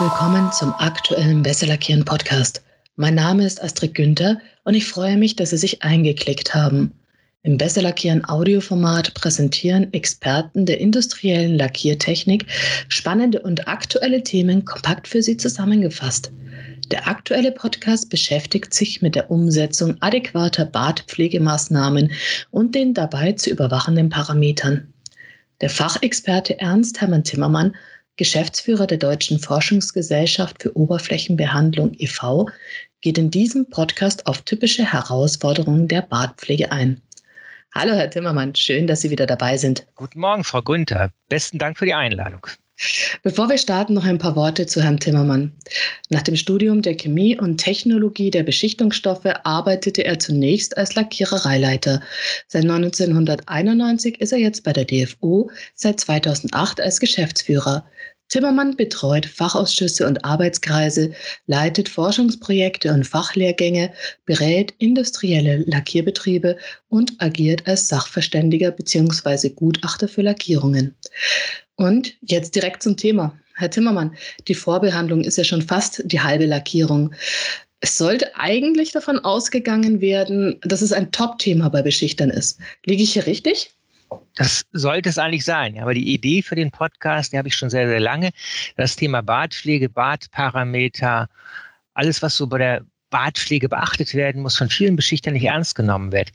willkommen zum aktuellen Besserlackieren Podcast. Mein Name ist Astrid Günther und ich freue mich, dass Sie sich eingeklickt haben. Im Besserlackieren Audioformat präsentieren Experten der industriellen Lackiertechnik spannende und aktuelle Themen kompakt für Sie zusammengefasst. Der aktuelle Podcast beschäftigt sich mit der Umsetzung adäquater Badpflegemaßnahmen und den dabei zu überwachenden Parametern. Der Fachexperte Ernst Hermann Zimmermann, Geschäftsführer der Deutschen Forschungsgesellschaft für Oberflächenbehandlung e.V., geht in diesem Podcast auf typische Herausforderungen der Badpflege ein. Hallo, Herr Timmermann, schön, dass Sie wieder dabei sind. Guten Morgen, Frau Gunther. Besten Dank für die Einladung. Bevor wir starten, noch ein paar Worte zu Herrn Timmermann. Nach dem Studium der Chemie und Technologie der Beschichtungsstoffe arbeitete er zunächst als Lackierereileiter. Seit 1991 ist er jetzt bei der DFO, seit 2008 als Geschäftsführer. Timmermann betreut Fachausschüsse und Arbeitskreise, leitet Forschungsprojekte und Fachlehrgänge, berät industrielle Lackierbetriebe und agiert als Sachverständiger bzw. Gutachter für Lackierungen. Und jetzt direkt zum Thema. Herr Timmermann, die Vorbehandlung ist ja schon fast die halbe Lackierung. Es sollte eigentlich davon ausgegangen werden, dass es ein Top-Thema bei Beschichtern ist. Liege ich hier richtig? Das sollte es eigentlich sein. Aber die Idee für den Podcast, die habe ich schon sehr, sehr lange. Das Thema Badpflege, Badparameter, alles, was so bei der Badpflege beachtet werden muss, von vielen Beschichtern nicht ernst genommen wird.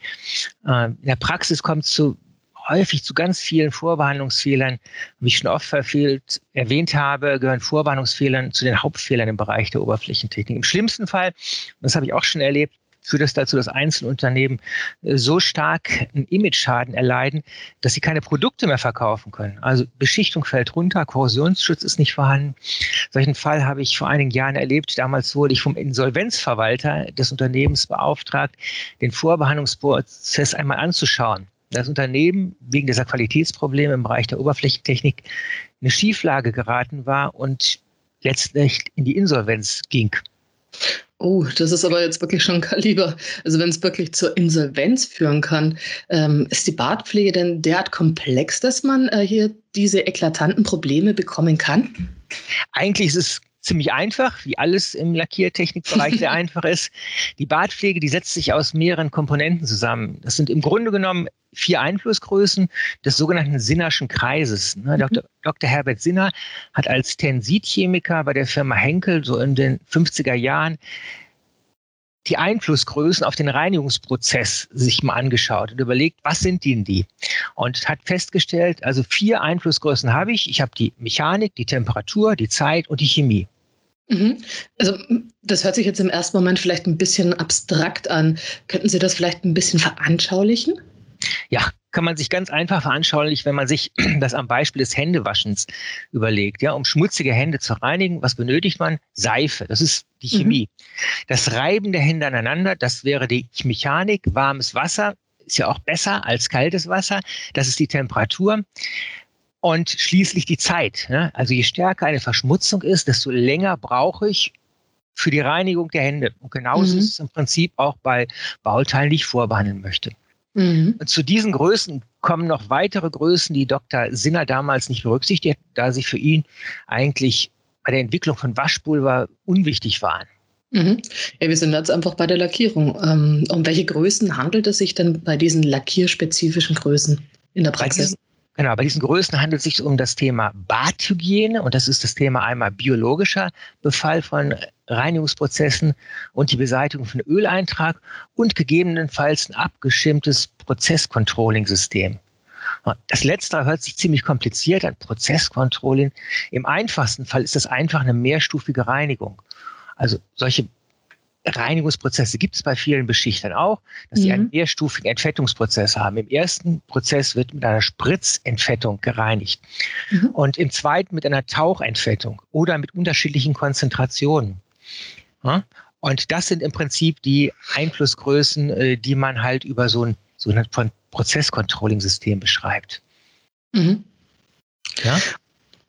Äh, in der Praxis kommt es zu häufig zu ganz vielen Vorbehandlungsfehlern. Wie ich schon oft verfehlt erwähnt habe, gehören Vorbehandlungsfehlern zu den Hauptfehlern im Bereich der Oberflächentechnik. Im schlimmsten Fall, das habe ich auch schon erlebt, führt es dazu, dass Einzelunternehmen äh, so stark einen Image-Schaden erleiden, dass sie keine Produkte mehr verkaufen können. Also Beschichtung fällt runter, Korrosionsschutz ist nicht vorhanden. Solchen Fall habe ich vor einigen Jahren erlebt. Damals wurde ich vom Insolvenzverwalter des Unternehmens beauftragt, den Vorbehandlungsprozess einmal anzuschauen. Das Unternehmen wegen dieser Qualitätsprobleme im Bereich der Oberflächentechnik eine Schieflage geraten war und letztlich in die Insolvenz ging. Oh, das ist aber jetzt wirklich schon Kaliber. Also wenn es wirklich zur Insolvenz führen kann, ähm, ist die Bartpflege denn derart komplex, dass man äh, hier diese eklatanten Probleme bekommen kann? Eigentlich ist es ziemlich einfach, wie alles im Lackiertechnikbereich sehr einfach ist. Die Bartpflege, die setzt sich aus mehreren Komponenten zusammen. Das sind im Grunde genommen vier Einflussgrößen des sogenannten Sinnerschen Kreises. Ne, Dr. Dr. Herbert Sinner hat als Tensitchemiker bei der Firma Henkel so in den 50er Jahren die Einflussgrößen auf den Reinigungsprozess sich mal angeschaut und überlegt, was sind denn die? Und hat festgestellt, also vier Einflussgrößen habe ich. Ich habe die Mechanik, die Temperatur, die Zeit und die Chemie. Mhm. Also das hört sich jetzt im ersten Moment vielleicht ein bisschen abstrakt an. Könnten Sie das vielleicht ein bisschen veranschaulichen? Ja, kann man sich ganz einfach veranschaulichen, wenn man sich das am Beispiel des Händewaschens überlegt. Ja, um schmutzige Hände zu reinigen, was benötigt man? Seife. Das ist die mhm. Chemie. Mhm. Das Reiben der Hände aneinander, das wäre die Mechanik. Warmes Wasser ist ja auch besser als kaltes Wasser. Das ist die Temperatur. Und schließlich die Zeit. Ne? Also je stärker eine Verschmutzung ist, desto länger brauche ich für die Reinigung der Hände. Und genauso mhm. ist es im Prinzip auch bei Bauteilen, die ich vorbehandeln möchte. Mhm. Und zu diesen Größen kommen noch weitere Größen, die Dr. Sinner damals nicht berücksichtigt, da sie für ihn eigentlich bei der Entwicklung von Waschpulver unwichtig waren. Mhm. Ja, wir sind jetzt einfach bei der Lackierung. Ähm, um welche Größen handelt es sich denn bei diesen lackierspezifischen Größen in der Praxis? Genau, bei diesen Größen handelt es sich um das Thema Badhygiene und das ist das Thema einmal biologischer Befall von Reinigungsprozessen und die Beseitigung von Öleintrag und gegebenenfalls ein abgeschirmtes Prozesscontrolling-System. Das letztere hört sich ziemlich kompliziert an, Prozesscontrolling. Im einfachsten Fall ist das einfach eine mehrstufige Reinigung. Also solche Reinigungsprozesse gibt es bei vielen Beschichtern auch, dass sie mhm. einen mehrstufigen Entfettungsprozess haben. Im ersten Prozess wird mit einer Spritzentfettung gereinigt mhm. und im zweiten mit einer Tauchentfettung oder mit unterschiedlichen Konzentrationen. Ja? Und das sind im Prinzip die Einflussgrößen, äh, die man halt über so ein sogenanntes Prozesscontrolling-System beschreibt. Mhm. Ja?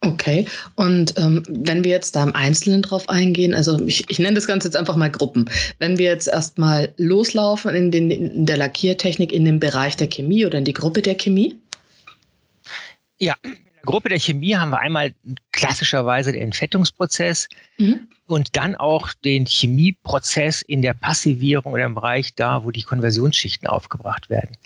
Okay, und ähm, wenn wir jetzt da im Einzelnen drauf eingehen, also ich, ich nenne das Ganze jetzt einfach mal Gruppen. Wenn wir jetzt erstmal loslaufen in, den, in der Lackiertechnik in den Bereich der Chemie oder in die Gruppe der Chemie? Ja, in der Gruppe der Chemie haben wir einmal klassischerweise den Entfettungsprozess mhm. und dann auch den Chemieprozess in der Passivierung oder im Bereich da, wo die Konversionsschichten aufgebracht werden.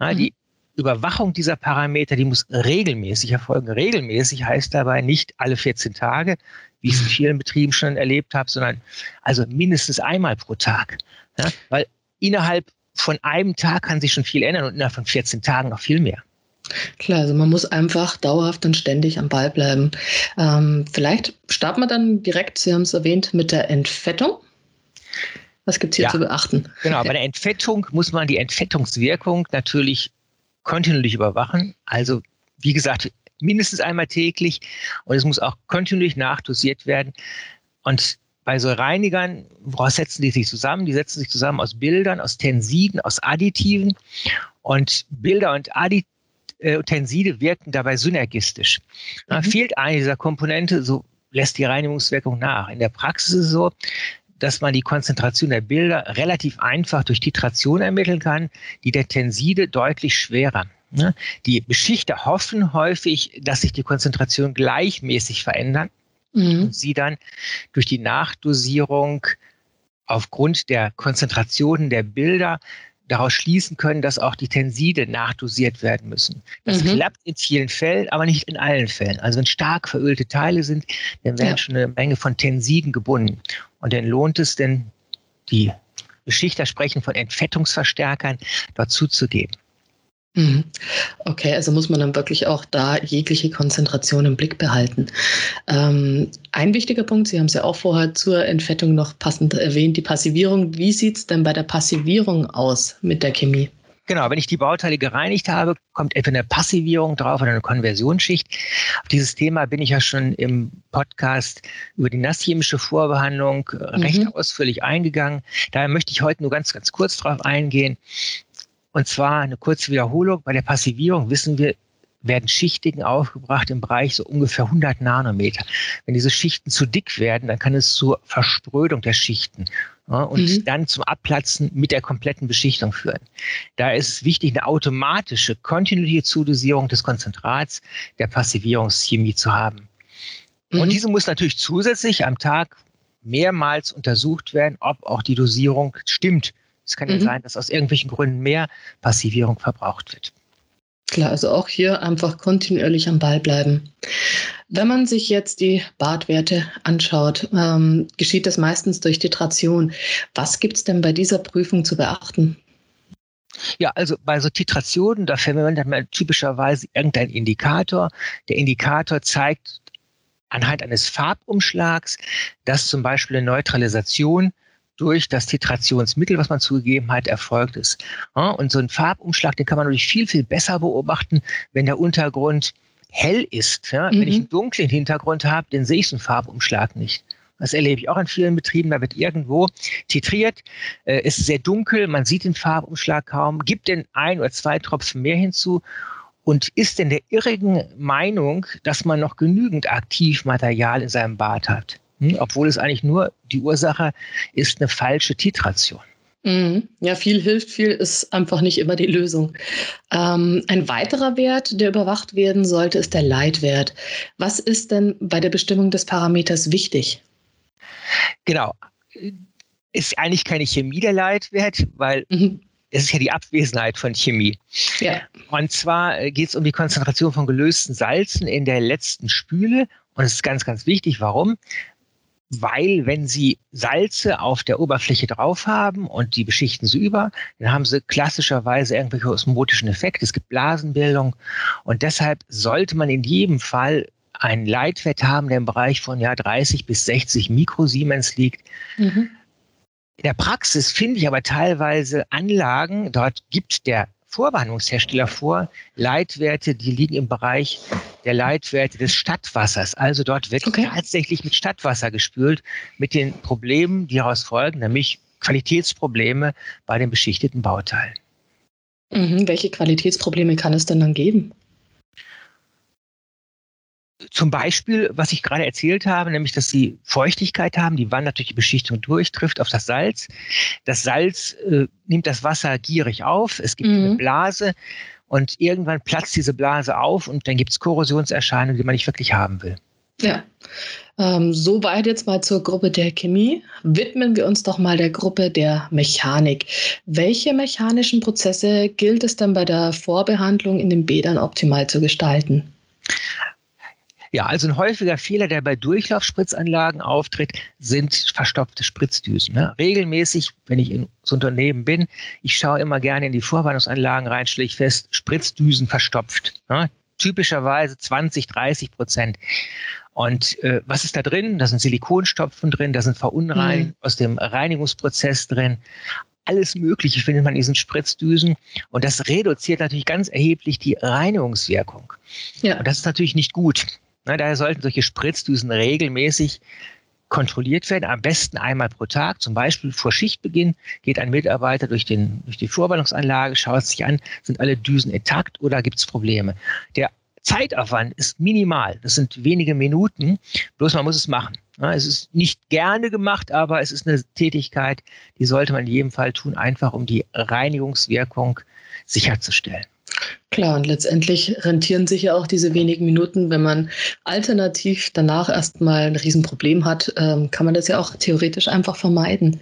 Ja, mhm. Die Überwachung dieser Parameter, die muss regelmäßig erfolgen. Regelmäßig heißt dabei nicht alle 14 Tage, wie ich es in vielen Betrieben schon erlebt habe, sondern also mindestens einmal pro Tag. Ja, weil innerhalb von einem Tag kann sich schon viel ändern und innerhalb von 14 Tagen noch viel mehr. Klar, also man muss einfach dauerhaft und ständig am Ball bleiben. Ähm, vielleicht starten wir dann direkt, Sie haben es erwähnt, mit der Entfettung. Was gibt es hier ja, zu beachten? Genau, bei der Entfettung muss man die Entfettungswirkung natürlich kontinuierlich überwachen. Also, wie gesagt, mindestens einmal täglich und es muss auch kontinuierlich nachdosiert werden. Und bei so Reinigern, woraus setzen die sich zusammen? Die setzen sich zusammen aus Bildern, aus Tensiden, aus Additiven. Und Bilder und Additiven äh, Tenside wirken dabei synergistisch. Mhm. Fehlt eine dieser Komponente, so lässt die Reinigungswirkung nach. In der Praxis ist es so, dass man die Konzentration der Bilder relativ einfach durch Titration ermitteln kann, die der Tenside deutlich schwerer. Ne? Die Beschichter hoffen häufig, dass sich die Konzentration gleichmäßig verändern mhm. und sie dann durch die Nachdosierung aufgrund der Konzentrationen der Bilder daraus schließen können, dass auch die Tenside nachdosiert werden müssen. Das mhm. klappt in vielen Fällen, aber nicht in allen Fällen. Also wenn stark verölte Teile sind, dann werden ja. schon eine Menge von Tensiden gebunden. Und dann lohnt es denn, die Beschichter sprechen von Entfettungsverstärkern, dort zuzugeben. Mhm. Okay, also muss man dann wirklich auch da jegliche Konzentration im Blick behalten. Ähm, ein wichtiger Punkt, Sie haben es ja auch vorher zur Entfettung noch passend erwähnt, die Passivierung. Wie sieht es denn bei der Passivierung aus mit der Chemie? Genau, wenn ich die Bauteile gereinigt habe, kommt entweder eine Passivierung drauf oder eine Konversionsschicht. Auf dieses Thema bin ich ja schon im Podcast über die nasschemische Vorbehandlung äh, recht mhm. ausführlich eingegangen. Daher möchte ich heute nur ganz, ganz kurz drauf eingehen. Und zwar eine kurze Wiederholung. Bei der Passivierung wissen wir, werden Schichtigen aufgebracht im Bereich so ungefähr 100 Nanometer. Wenn diese Schichten zu dick werden, dann kann es zur Versprödung der Schichten ja, und mhm. dann zum Abplatzen mit der kompletten Beschichtung führen. Da ist es wichtig, eine automatische, kontinuierliche Zudosierung des Konzentrats der Passivierungschemie zu haben. Mhm. Und diese muss natürlich zusätzlich am Tag mehrmals untersucht werden, ob auch die Dosierung stimmt. Es kann mhm. ja sein, dass aus irgendwelchen Gründen mehr Passivierung verbraucht wird. Klar, also auch hier einfach kontinuierlich am Ball bleiben. Wenn man sich jetzt die Bartwerte anschaut, ähm, geschieht das meistens durch Titration. Was gibt es denn bei dieser Prüfung zu beachten? Ja, also bei so Titrationen, da verwendet man typischerweise irgendeinen Indikator. Der Indikator zeigt anhand eines Farbumschlags, dass zum Beispiel eine Neutralisation durch das Titrationsmittel, was man zugegeben hat, erfolgt ist. und so ein Farbumschlag, den kann man natürlich viel, viel besser beobachten, wenn der Untergrund hell ist. Mhm. Wenn ich mhm. einen dunklen Hintergrund habe, dann sehe ich so einen Farbumschlag nicht. Das erlebe ich auch in vielen Betrieben. Da wird irgendwo titriert, äh, ist sehr dunkel, man sieht den Farbumschlag kaum, gibt denn ein oder zwei Tropfen mehr hinzu und ist denn der irrigen Meinung, dass man noch genügend Aktivmaterial in seinem Bad hat. Hm, obwohl es eigentlich nur die Ursache ist eine falsche Titration. Mhm. Ja, viel hilft, viel ist einfach nicht immer die Lösung. Ähm, ein weiterer Wert, der überwacht werden sollte, ist der Leitwert. Was ist denn bei der Bestimmung des Parameters wichtig? Genau. Ist eigentlich keine Chemie der Leitwert, weil mhm. es ist ja die Abwesenheit von Chemie. Ja. Und zwar äh, geht es um die Konzentration von gelösten Salzen in der letzten Spüle. Und es ist ganz, ganz wichtig. Warum? Weil wenn Sie Salze auf der Oberfläche drauf haben und die beschichten sie über, dann haben Sie klassischerweise irgendwelche osmotischen Effekte. Es gibt Blasenbildung und deshalb sollte man in jedem Fall einen Leitwert haben, der im Bereich von ja 30 bis 60 Mikrosiemens liegt. Mhm. In der Praxis finde ich aber teilweise Anlagen, dort gibt der Vorwarnungshersteller vor, Leitwerte, die liegen im Bereich der Leitwerte des Stadtwassers. Also dort wird okay. tatsächlich mit Stadtwasser gespült, mit den Problemen, die daraus folgen, nämlich Qualitätsprobleme bei den beschichteten Bauteilen. Mhm. Welche Qualitätsprobleme kann es denn dann geben? Zum Beispiel, was ich gerade erzählt habe, nämlich, dass sie Feuchtigkeit haben, die wandert durch die Beschichtung durch, trifft auf das Salz. Das Salz äh, nimmt das Wasser gierig auf, es gibt mhm. eine Blase und irgendwann platzt diese Blase auf und dann gibt es Korrosionserscheinungen, die man nicht wirklich haben will. Ja, ähm, soweit jetzt mal zur Gruppe der Chemie. Widmen wir uns doch mal der Gruppe der Mechanik. Welche mechanischen Prozesse gilt es dann bei der Vorbehandlung in den Bädern optimal zu gestalten? Ja, also ein häufiger Fehler, der bei Durchlaufspritzanlagen auftritt, sind verstopfte Spritzdüsen. Ne? Regelmäßig, wenn ich in so Unternehmen bin, ich schaue immer gerne in die Vorwarnungsanlagen rein, stelle ich fest, Spritzdüsen verstopft. Ne? Typischerweise 20, 30 Prozent. Und äh, was ist da drin? Da sind Silikonstopfen drin, da sind Verunreinigungen mhm. aus dem Reinigungsprozess drin. Alles Mögliche findet man in diesen Spritzdüsen. Und das reduziert natürlich ganz erheblich die Reinigungswirkung. Ja. Und das ist natürlich nicht gut. Daher sollten solche Spritzdüsen regelmäßig kontrolliert werden, am besten einmal pro Tag. Zum Beispiel vor Schichtbeginn geht ein Mitarbeiter durch, den, durch die Vorwarnungsanlage, schaut sich an, sind alle Düsen intakt oder gibt es Probleme. Der Zeitaufwand ist minimal. Das sind wenige Minuten, bloß man muss es machen. Es ist nicht gerne gemacht, aber es ist eine Tätigkeit, die sollte man in jedem Fall tun, einfach um die Reinigungswirkung sicherzustellen. Klar, und letztendlich rentieren sich ja auch diese wenigen Minuten. Wenn man alternativ danach erstmal ein Riesenproblem hat, ähm, kann man das ja auch theoretisch einfach vermeiden.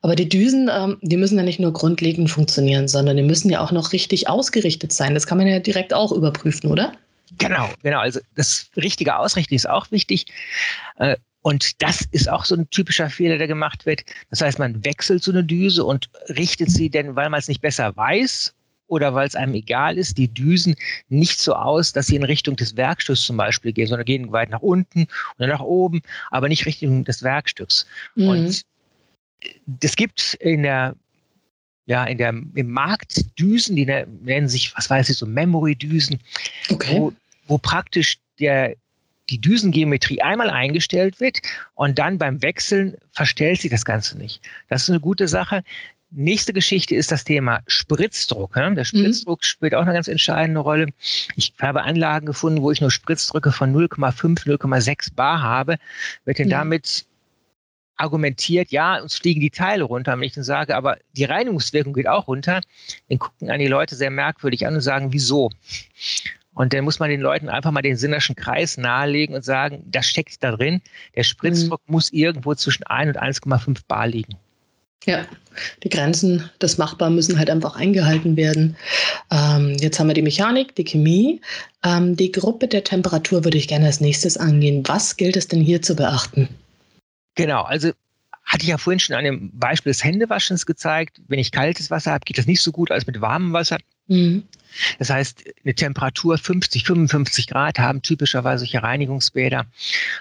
Aber die Düsen, ähm, die müssen ja nicht nur grundlegend funktionieren, sondern die müssen ja auch noch richtig ausgerichtet sein. Das kann man ja direkt auch überprüfen, oder? Genau, genau. Also das richtige Ausrichten ist auch wichtig. Äh, und das ist auch so ein typischer Fehler, der gemacht wird. Das heißt, man wechselt so eine Düse und richtet sie denn, weil man es nicht besser weiß oder weil es einem egal ist, die Düsen nicht so aus, dass sie in Richtung des Werkstücks zum Beispiel gehen, sondern gehen weit nach unten oder nach oben, aber nicht Richtung des Werkstücks. Mhm. Und es gibt in der ja, in der, im Markt Düsen, die ne, nennen sich, was weiß ich, so Memory-Düsen, okay. wo, wo praktisch der, die Düsengeometrie einmal eingestellt wird und dann beim Wechseln verstellt sich das Ganze nicht. Das ist eine gute Sache. Nächste Geschichte ist das Thema Spritzdruck. Der mhm. Spritzdruck mhm. spielt auch eine ganz entscheidende Rolle. Ich habe Anlagen gefunden, wo ich nur Spritzdrücke von 0,5, 0,6 Bar habe. Wird denn mhm. damit argumentiert, ja, uns fliegen die Teile runter. Wenn ich dann sage, aber die Reinigungswirkung geht auch runter, dann gucken an die Leute sehr merkwürdig an und sagen, wieso? Und dann muss man den Leuten einfach mal den Sinnerschen Kreis nahelegen und sagen, das steckt da drin. Der Spritzdruck mhm. muss irgendwo zwischen 1 und 1,5 Bar liegen. Ja, die Grenzen des Machbaren müssen halt einfach eingehalten werden. Ähm, jetzt haben wir die Mechanik, die Chemie. Ähm, die Gruppe der Temperatur würde ich gerne als nächstes angehen. Was gilt es denn hier zu beachten? Genau, also hatte ich ja vorhin schon an dem Beispiel des Händewaschens gezeigt. Wenn ich kaltes Wasser habe, geht das nicht so gut als mit warmem Wasser. Mhm. Das heißt, eine Temperatur 50, 55 Grad haben typischerweise solche Reinigungsbäder.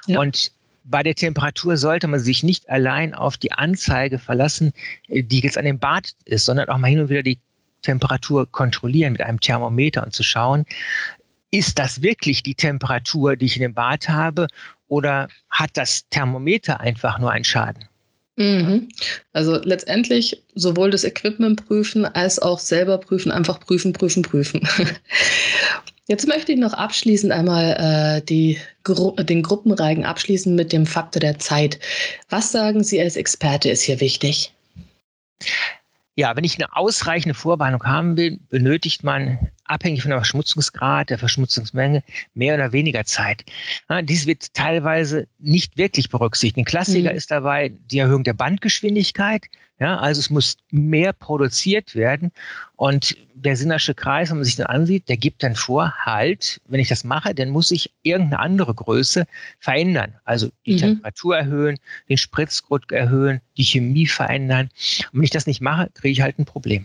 Ja. Und bei der Temperatur sollte man sich nicht allein auf die Anzeige verlassen, die jetzt an dem Bad ist, sondern auch mal hin und wieder die Temperatur kontrollieren mit einem Thermometer und zu schauen, ist das wirklich die Temperatur, die ich in dem Bad habe, oder hat das Thermometer einfach nur einen Schaden? Mhm. Also letztendlich sowohl das Equipment prüfen als auch selber prüfen, einfach prüfen, prüfen, prüfen. Jetzt möchte ich noch abschließend einmal äh, die Gru den Gruppenreigen abschließen mit dem Faktor der Zeit. Was sagen Sie als Experte ist hier wichtig? Ja, wenn ich eine ausreichende Vorwarnung haben will, benötigt man abhängig von der Verschmutzungsgrad, der Verschmutzungsmenge, mehr oder weniger Zeit. Ja, dies wird teilweise nicht wirklich berücksichtigt. Ein Klassiker mhm. ist dabei die Erhöhung der Bandgeschwindigkeit. Ja, also es muss mehr produziert werden. Und der Sinnersche Kreis, wenn man sich den ansieht, der gibt dann vor, halt, wenn ich das mache, dann muss ich irgendeine andere Größe verändern. Also die mhm. Temperatur erhöhen, den Spritzgrund erhöhen, die Chemie verändern. Und wenn ich das nicht mache, kriege ich halt ein Problem.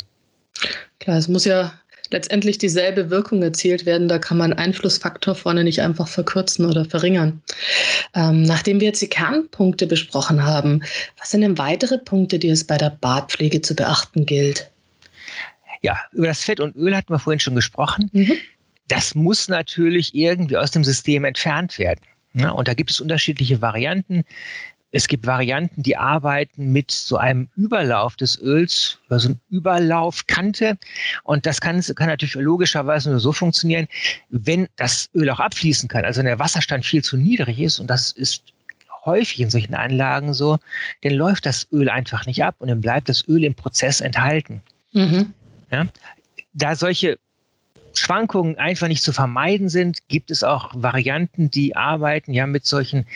Klar, es muss ja letztendlich dieselbe Wirkung erzielt werden. Da kann man Einflussfaktor vorne nicht einfach verkürzen oder verringern. Ähm, nachdem wir jetzt die Kernpunkte besprochen haben, was sind denn weitere Punkte, die es bei der Bartpflege zu beachten gilt? Ja, über das Fett und Öl hatten wir vorhin schon gesprochen. Mhm. Das muss natürlich irgendwie aus dem System entfernt werden. Ja, und da gibt es unterschiedliche Varianten. Es gibt Varianten, die arbeiten mit so einem Überlauf des Öls, also eine Überlaufkante. Und das kann, kann natürlich logischerweise nur so funktionieren, wenn das Öl auch abfließen kann. Also wenn der Wasserstand viel zu niedrig ist, und das ist häufig in solchen Anlagen so, dann läuft das Öl einfach nicht ab und dann bleibt das Öl im Prozess enthalten. Mhm. Ja? Da solche Schwankungen einfach nicht zu vermeiden sind, gibt es auch Varianten, die arbeiten ja mit solchen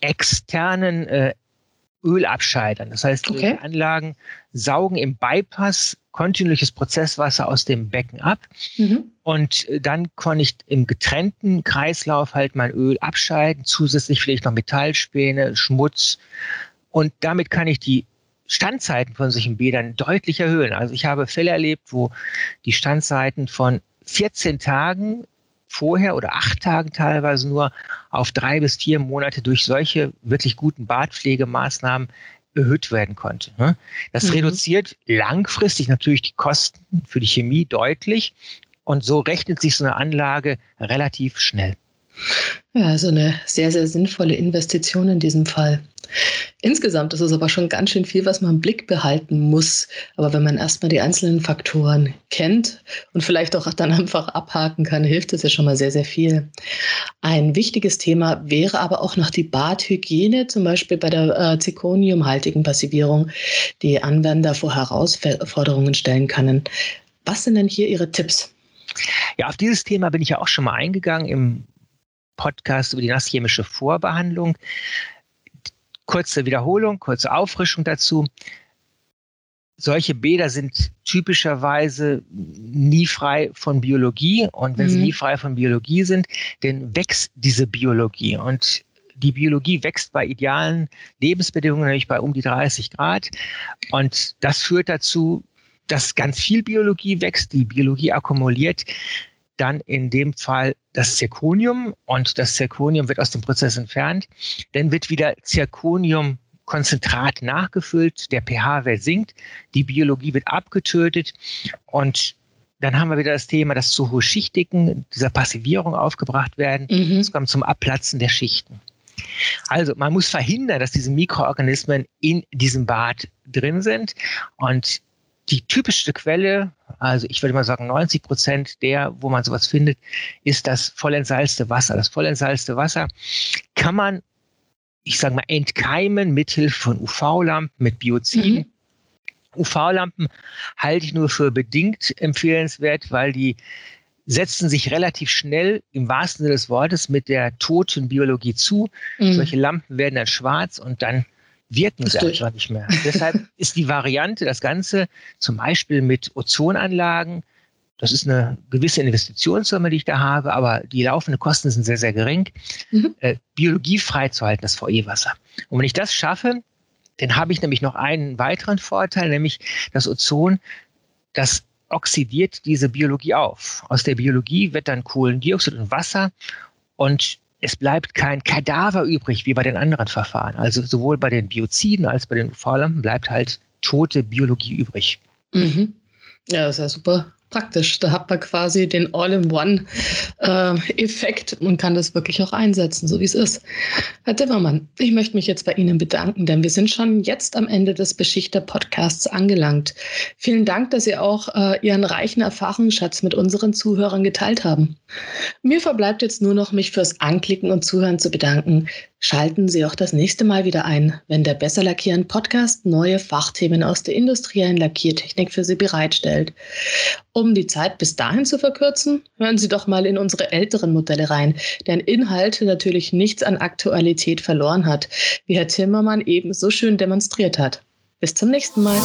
externen äh, Ölabscheidern. Das heißt, okay. Anlagen saugen im Bypass kontinuierliches Prozesswasser aus dem Becken ab. Mhm. Und äh, dann kann ich im getrennten Kreislauf halt mein Öl abscheiden, zusätzlich vielleicht noch Metallspäne, Schmutz. Und damit kann ich die Standzeiten von solchen Bädern deutlich erhöhen. Also ich habe Fälle erlebt, wo die Standzeiten von 14 Tagen vorher oder acht Tagen teilweise nur auf drei bis vier Monate durch solche wirklich guten Badpflegemaßnahmen erhöht werden konnte. Ne? Das mhm. reduziert langfristig natürlich die Kosten für die Chemie deutlich und so rechnet sich so eine Anlage relativ schnell. Ja, also eine sehr, sehr sinnvolle Investition in diesem Fall. Insgesamt ist es aber schon ganz schön viel, was man im Blick behalten muss. Aber wenn man erstmal die einzelnen Faktoren kennt und vielleicht auch dann einfach abhaken kann, hilft es ja schon mal sehr, sehr viel. Ein wichtiges Thema wäre aber auch noch die Badhygiene, zum Beispiel bei der äh, zirconiumhaltigen Passivierung, die Anwender vor Herausforderungen stellen können. Was sind denn hier Ihre Tipps? Ja, auf dieses Thema bin ich ja auch schon mal eingegangen im Podcast über die nasschemische Vorbehandlung. Kurze Wiederholung, kurze Auffrischung dazu. Solche Bäder sind typischerweise nie frei von Biologie. Und wenn mhm. sie nie frei von Biologie sind, dann wächst diese Biologie. Und die Biologie wächst bei idealen Lebensbedingungen, nämlich bei um die 30 Grad. Und das führt dazu, dass ganz viel Biologie wächst, die Biologie akkumuliert dann in dem Fall das Zirconium und das Zirconium wird aus dem Prozess entfernt. Dann wird wieder Zirconiumkonzentrat nachgefüllt, der pH-Wert sinkt, die Biologie wird abgetötet und dann haben wir wieder das Thema, dass zu hohe Schichtdicken dieser Passivierung aufgebracht werden. Mhm. Es kommt zum Abplatzen der Schichten. Also man muss verhindern, dass diese Mikroorganismen in diesem Bad drin sind. Und die typischste Quelle, also ich würde mal sagen 90 Prozent der, wo man sowas findet, ist das vollentsalzte Wasser. Das vollentsalzte Wasser kann man, ich sage mal, entkeimen mithilfe von UV-Lampen mit Bioziden. Mhm. UV-Lampen halte ich nur für bedingt empfehlenswert, weil die setzen sich relativ schnell im wahrsten Sinne des Wortes mit der toten Biologie zu. Mhm. Solche Lampen werden dann schwarz und dann wirken sie einfach nicht mehr. Deshalb ist die Variante, das Ganze zum Beispiel mit Ozonanlagen, das ist eine gewisse Investitionssumme, die ich da habe, aber die laufenden Kosten sind sehr, sehr gering, mhm. äh, biologiefrei zu halten, das VE-Wasser. Und wenn ich das schaffe, dann habe ich nämlich noch einen weiteren Vorteil, nämlich das Ozon, das oxidiert diese Biologie auf. Aus der Biologie wird dann Kohlendioxid und Wasser und es bleibt kein Kadaver übrig wie bei den anderen Verfahren. Also sowohl bei den Bioziden als bei den UV-Lampen bleibt halt tote Biologie übrig. Mhm. Ja, das ist ja super praktisch. Da hat man quasi den All-in-One-Effekt äh, und kann das wirklich auch einsetzen, so wie es ist. Herr Dimmermann, ich möchte mich jetzt bei Ihnen bedanken, denn wir sind schon jetzt am Ende des Beschichter-Podcasts angelangt. Vielen Dank, dass Sie auch äh, Ihren reichen Erfahrungsschatz mit unseren Zuhörern geteilt haben. Mir verbleibt jetzt nur noch, mich fürs Anklicken und Zuhören zu bedanken. Schalten Sie auch das nächste Mal wieder ein, wenn der Besser Lackieren Podcast neue Fachthemen aus der industriellen Lackiertechnik für Sie bereitstellt. Um die Zeit bis dahin zu verkürzen, hören Sie doch mal in unsere älteren Modelle rein, deren Inhalt natürlich nichts an Aktualität verloren hat, wie Herr Timmermann eben so schön demonstriert hat. Bis zum nächsten Mal.